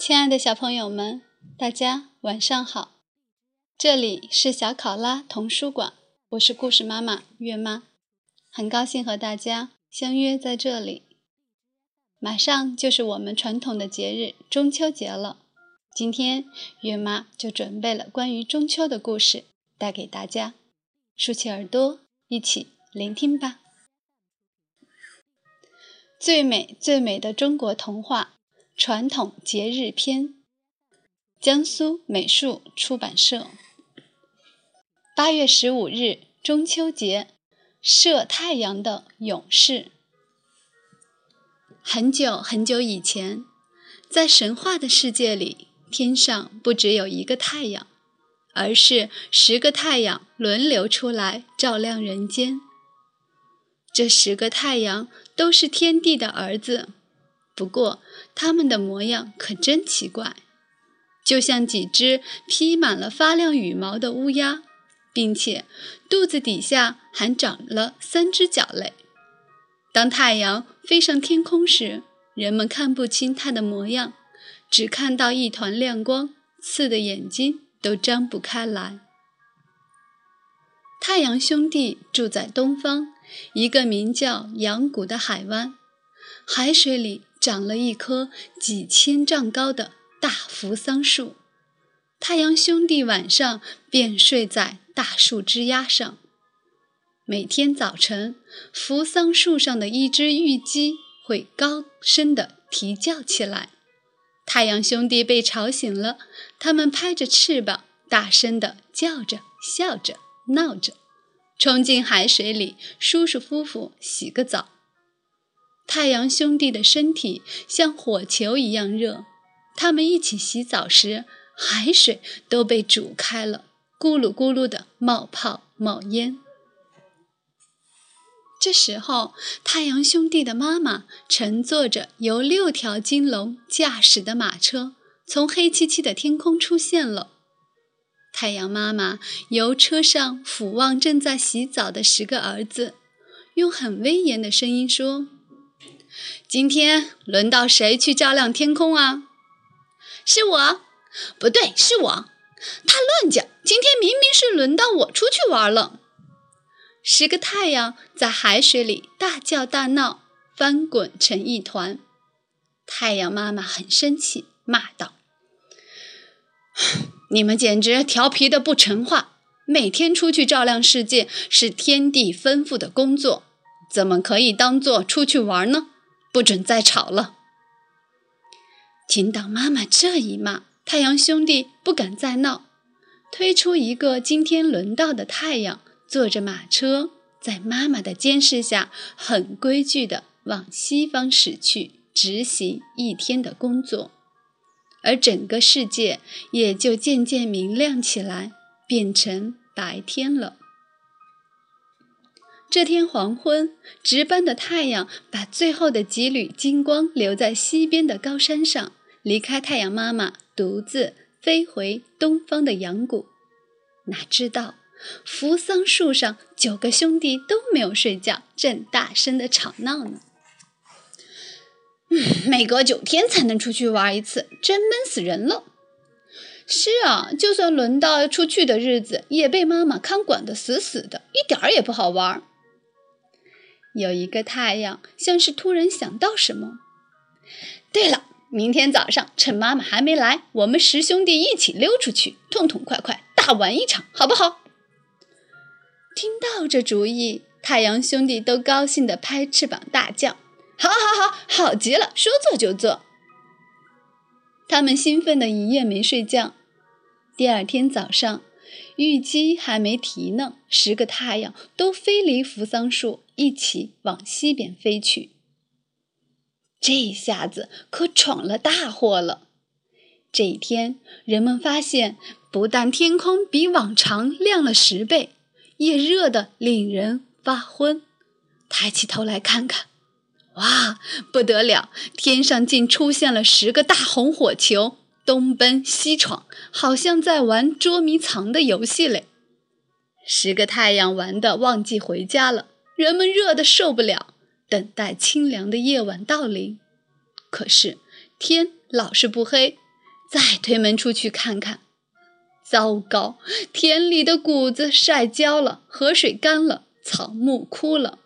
亲爱的小朋友们，大家晚上好！这里是小考拉童书馆，我是故事妈妈月妈，很高兴和大家相约在这里。马上就是我们传统的节日中秋节了，今天月妈就准备了关于中秋的故事带给大家，竖起耳朵一起聆听吧。最美最美的中国童话。传统节日篇，江苏美术出版社。八月十五日，中秋节，射太阳的勇士。很久很久以前，在神话的世界里，天上不只有一个太阳，而是十个太阳轮流出来照亮人间。这十个太阳都是天帝的儿子。不过，它们的模样可真奇怪，就像几只披满了发亮羽毛的乌鸦，并且肚子底下还长了三只脚嘞。当太阳飞上天空时，人们看不清它的模样，只看到一团亮光，刺的眼睛都张不开来。太阳兄弟住在东方一个名叫阳谷的海湾，海水里。长了一棵几千丈高的大扶桑树，太阳兄弟晚上便睡在大树枝丫上。每天早晨，扶桑树上的一只玉鸡会高声地啼叫起来。太阳兄弟被吵醒了，他们拍着翅膀，大声地叫着、笑着、闹着，冲进海水里，舒舒服服洗个澡。太阳兄弟的身体像火球一样热，他们一起洗澡时，海水都被煮开了，咕噜咕噜的冒泡冒烟。这时候，太阳兄弟的妈妈乘坐着由六条金龙驾驶的马车，从黑漆漆的天空出现了。太阳妈妈由车上俯望正在洗澡的十个儿子，用很威严的声音说。今天轮到谁去照亮天空啊？是我，不对，是我。他乱讲！今天明明是轮到我出去玩了。十个太阳在海水里大叫大闹，翻滚成一团。太阳妈妈很生气，骂道：“ 你们简直调皮的不成话！每天出去照亮世界是天地吩咐的工作，怎么可以当做出去玩呢？”不准再吵了！听到妈妈这一骂，太阳兄弟不敢再闹，推出一个今天轮到的太阳，坐着马车，在妈妈的监视下，很规矩地往西方驶去，执行一天的工作，而整个世界也就渐渐明亮起来，变成白天了。这天黄昏，值班的太阳把最后的几缕金光留在西边的高山上，离开太阳妈妈，独自飞回东方的阳谷。哪知道，扶桑树上九个兄弟都没有睡觉，正大声的吵闹呢。嗯，每隔九天才能出去玩一次，真闷死人了。是啊，就算轮到出去的日子，也被妈妈看管得死死的，一点儿也不好玩。有一个太阳，像是突然想到什么。对了，明天早上趁妈妈还没来，我们十兄弟一起溜出去，痛痛快快大玩一场，好不好？听到这主意，太阳兄弟都高兴地拍翅膀大叫：“好，好，好，好极了！说做就做。”他们兴奋的一夜没睡觉。第二天早上。玉鸡还没啼呢，十个太阳都飞离扶桑树，一起往西边飞去。这下子可闯了大祸了。这一天，人们发现，不但天空比往常亮了十倍，也热得令人发昏。抬起头来看看，哇，不得了！天上竟出现了十个大红火球。东奔西闯，好像在玩捉迷藏的游戏嘞。十个太阳玩的忘记回家了，人们热得受不了，等待清凉的夜晚到临。可是天老是不黑，再推门出去看看。糟糕，田里的谷子晒焦了，河水干了，草木枯了，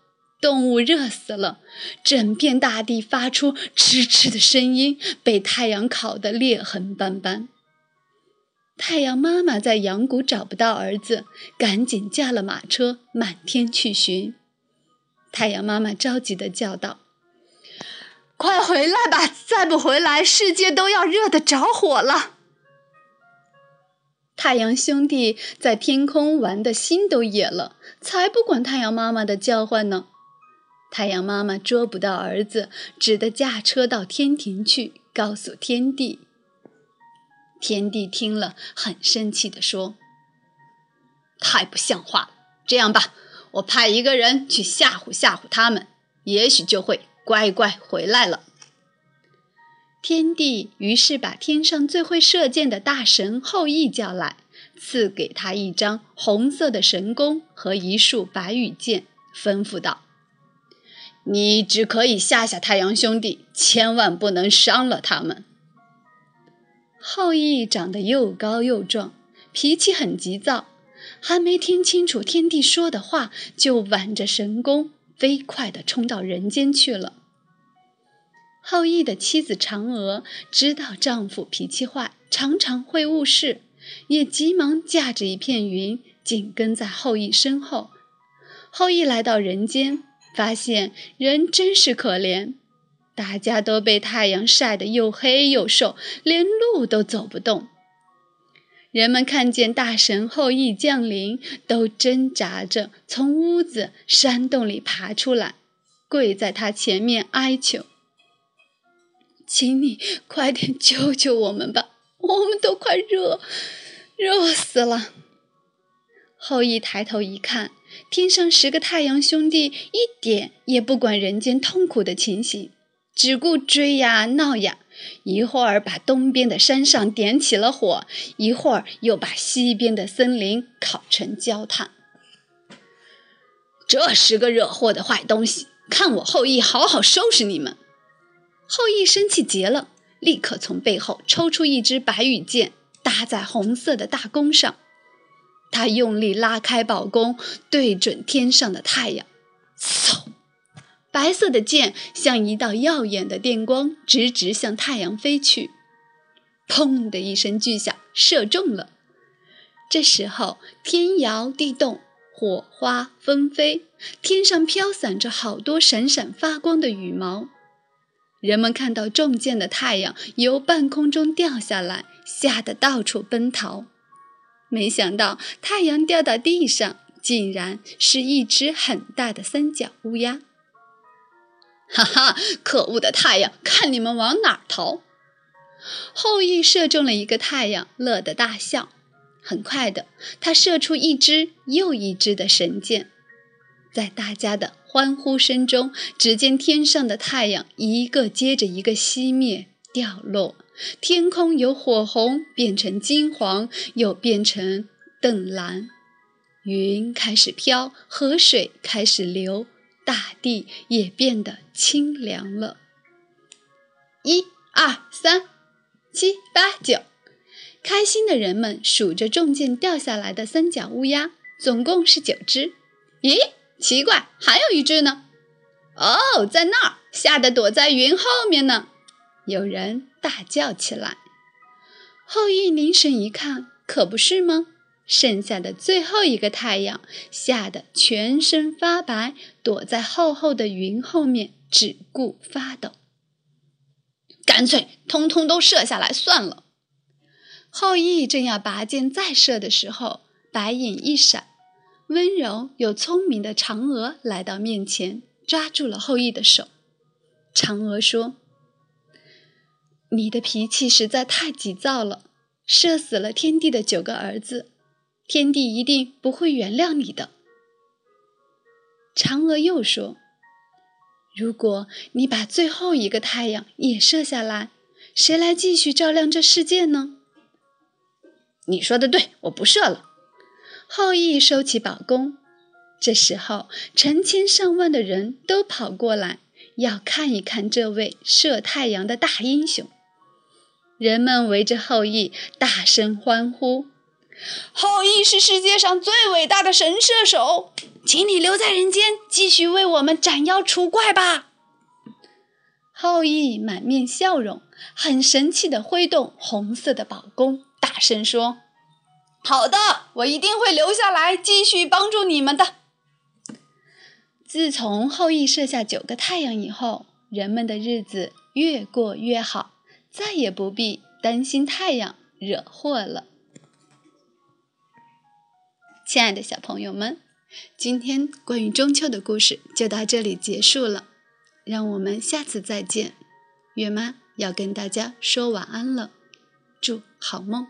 动物热死了，整片大地发出嗤嗤的声音，被太阳烤得裂痕斑斑。太阳妈妈在阳谷找不到儿子，赶紧驾了马车满天去寻。太阳妈妈着急地叫道：“快回来吧！再不回来，世界都要热得着火了！”太阳兄弟在天空玩的心都野了，才不管太阳妈妈的叫唤呢。太阳妈妈捉不到儿子，只得驾车到天庭去，告诉天帝。天帝听了，很生气地说：“太不像话了！这样吧，我派一个人去吓唬吓唬他们，也许就会乖乖回来了。”天帝于是把天上最会射箭的大神后羿叫来，赐给他一张红色的神弓和一束白羽箭，吩咐道：“你只可以吓吓太阳兄弟，千万不能伤了他们。”后羿长得又高又壮，脾气很急躁，还没听清楚天帝说的话，就挽着神弓飞快地冲到人间去了。后羿的妻子嫦娥知道丈夫脾气坏，常常会误事，也急忙驾着一片云，紧跟在后羿身后。后羿来到人间，发现人真是可怜，大家都被太阳晒得又黑又瘦，连路都走不动。人们看见大神后羿降临，都挣扎着从屋子、山洞里爬出来，跪在他前面哀求。请你快点救救我们吧，我们都快热热死了。后羿抬头一看，天上十个太阳兄弟一点也不管人间痛苦的情形，只顾追呀闹呀，一会儿把东边的山上点起了火，一会儿又把西边的森林烤成焦炭。这十个惹祸的坏东西，看我后羿好好收拾你们！后羿生气极了，立刻从背后抽出一支白羽箭，搭在红色的大弓上。他用力拉开宝弓，对准天上的太阳，嗖！白色的箭像一道耀眼的电光，直直向太阳飞去。砰的一声巨响，射中了。这时候，天摇地动，火花纷飞，天上飘散着好多闪闪发光的羽毛。人们看到中箭的太阳由半空中掉下来，吓得到处奔逃。没想到太阳掉到地上，竟然是一只很大的三角乌鸦。哈哈，可恶的太阳，看你们往哪儿逃！后羿射中了一个太阳，乐得大笑。很快的，他射出一支又一支的神箭。在大家的欢呼声中，只见天上的太阳一个接着一个熄灭掉落，天空由火红变成金黄，又变成靛蓝，云开始飘，河水开始流，大地也变得清凉了。一二三，七八九，开心的人们数着中箭掉下来的三角乌鸦，总共是九只。咦？奇怪，还有一只呢！哦，在那儿，吓得躲在云后面呢。有人大叫起来。后羿凝神一看，可不是吗？剩下的最后一个太阳吓得全身发白，躲在厚厚的云后面，只顾发抖。干脆通通都射下来算了。后羿正要拔剑再射的时候，白影一闪。温柔又聪明的嫦娥来到面前，抓住了后羿的手。嫦娥说：“你的脾气实在太急躁了，射死了天帝的九个儿子，天帝一定不会原谅你的。”嫦娥又说：“如果你把最后一个太阳也射下来，谁来继续照亮这世界呢？”你说的对，我不射了。后羿收起宝弓，这时候成千上万的人都跑过来，要看一看这位射太阳的大英雄。人们围着后羿大声欢呼：“后羿是世界上最伟大的神射手，请你留在人间，继续为我们斩妖除怪吧！”后羿满面笑容，很神气地挥动红色的宝弓，大声说：“好的，我一定会留下来，继续帮助你们的。”自从后羿射下九个太阳以后，人们的日子越过越好，再也不必担心太阳惹祸了。亲爱的小朋友们，今天关于中秋的故事就到这里结束了，让我们下次再见。月妈要跟大家说晚安了，祝好梦。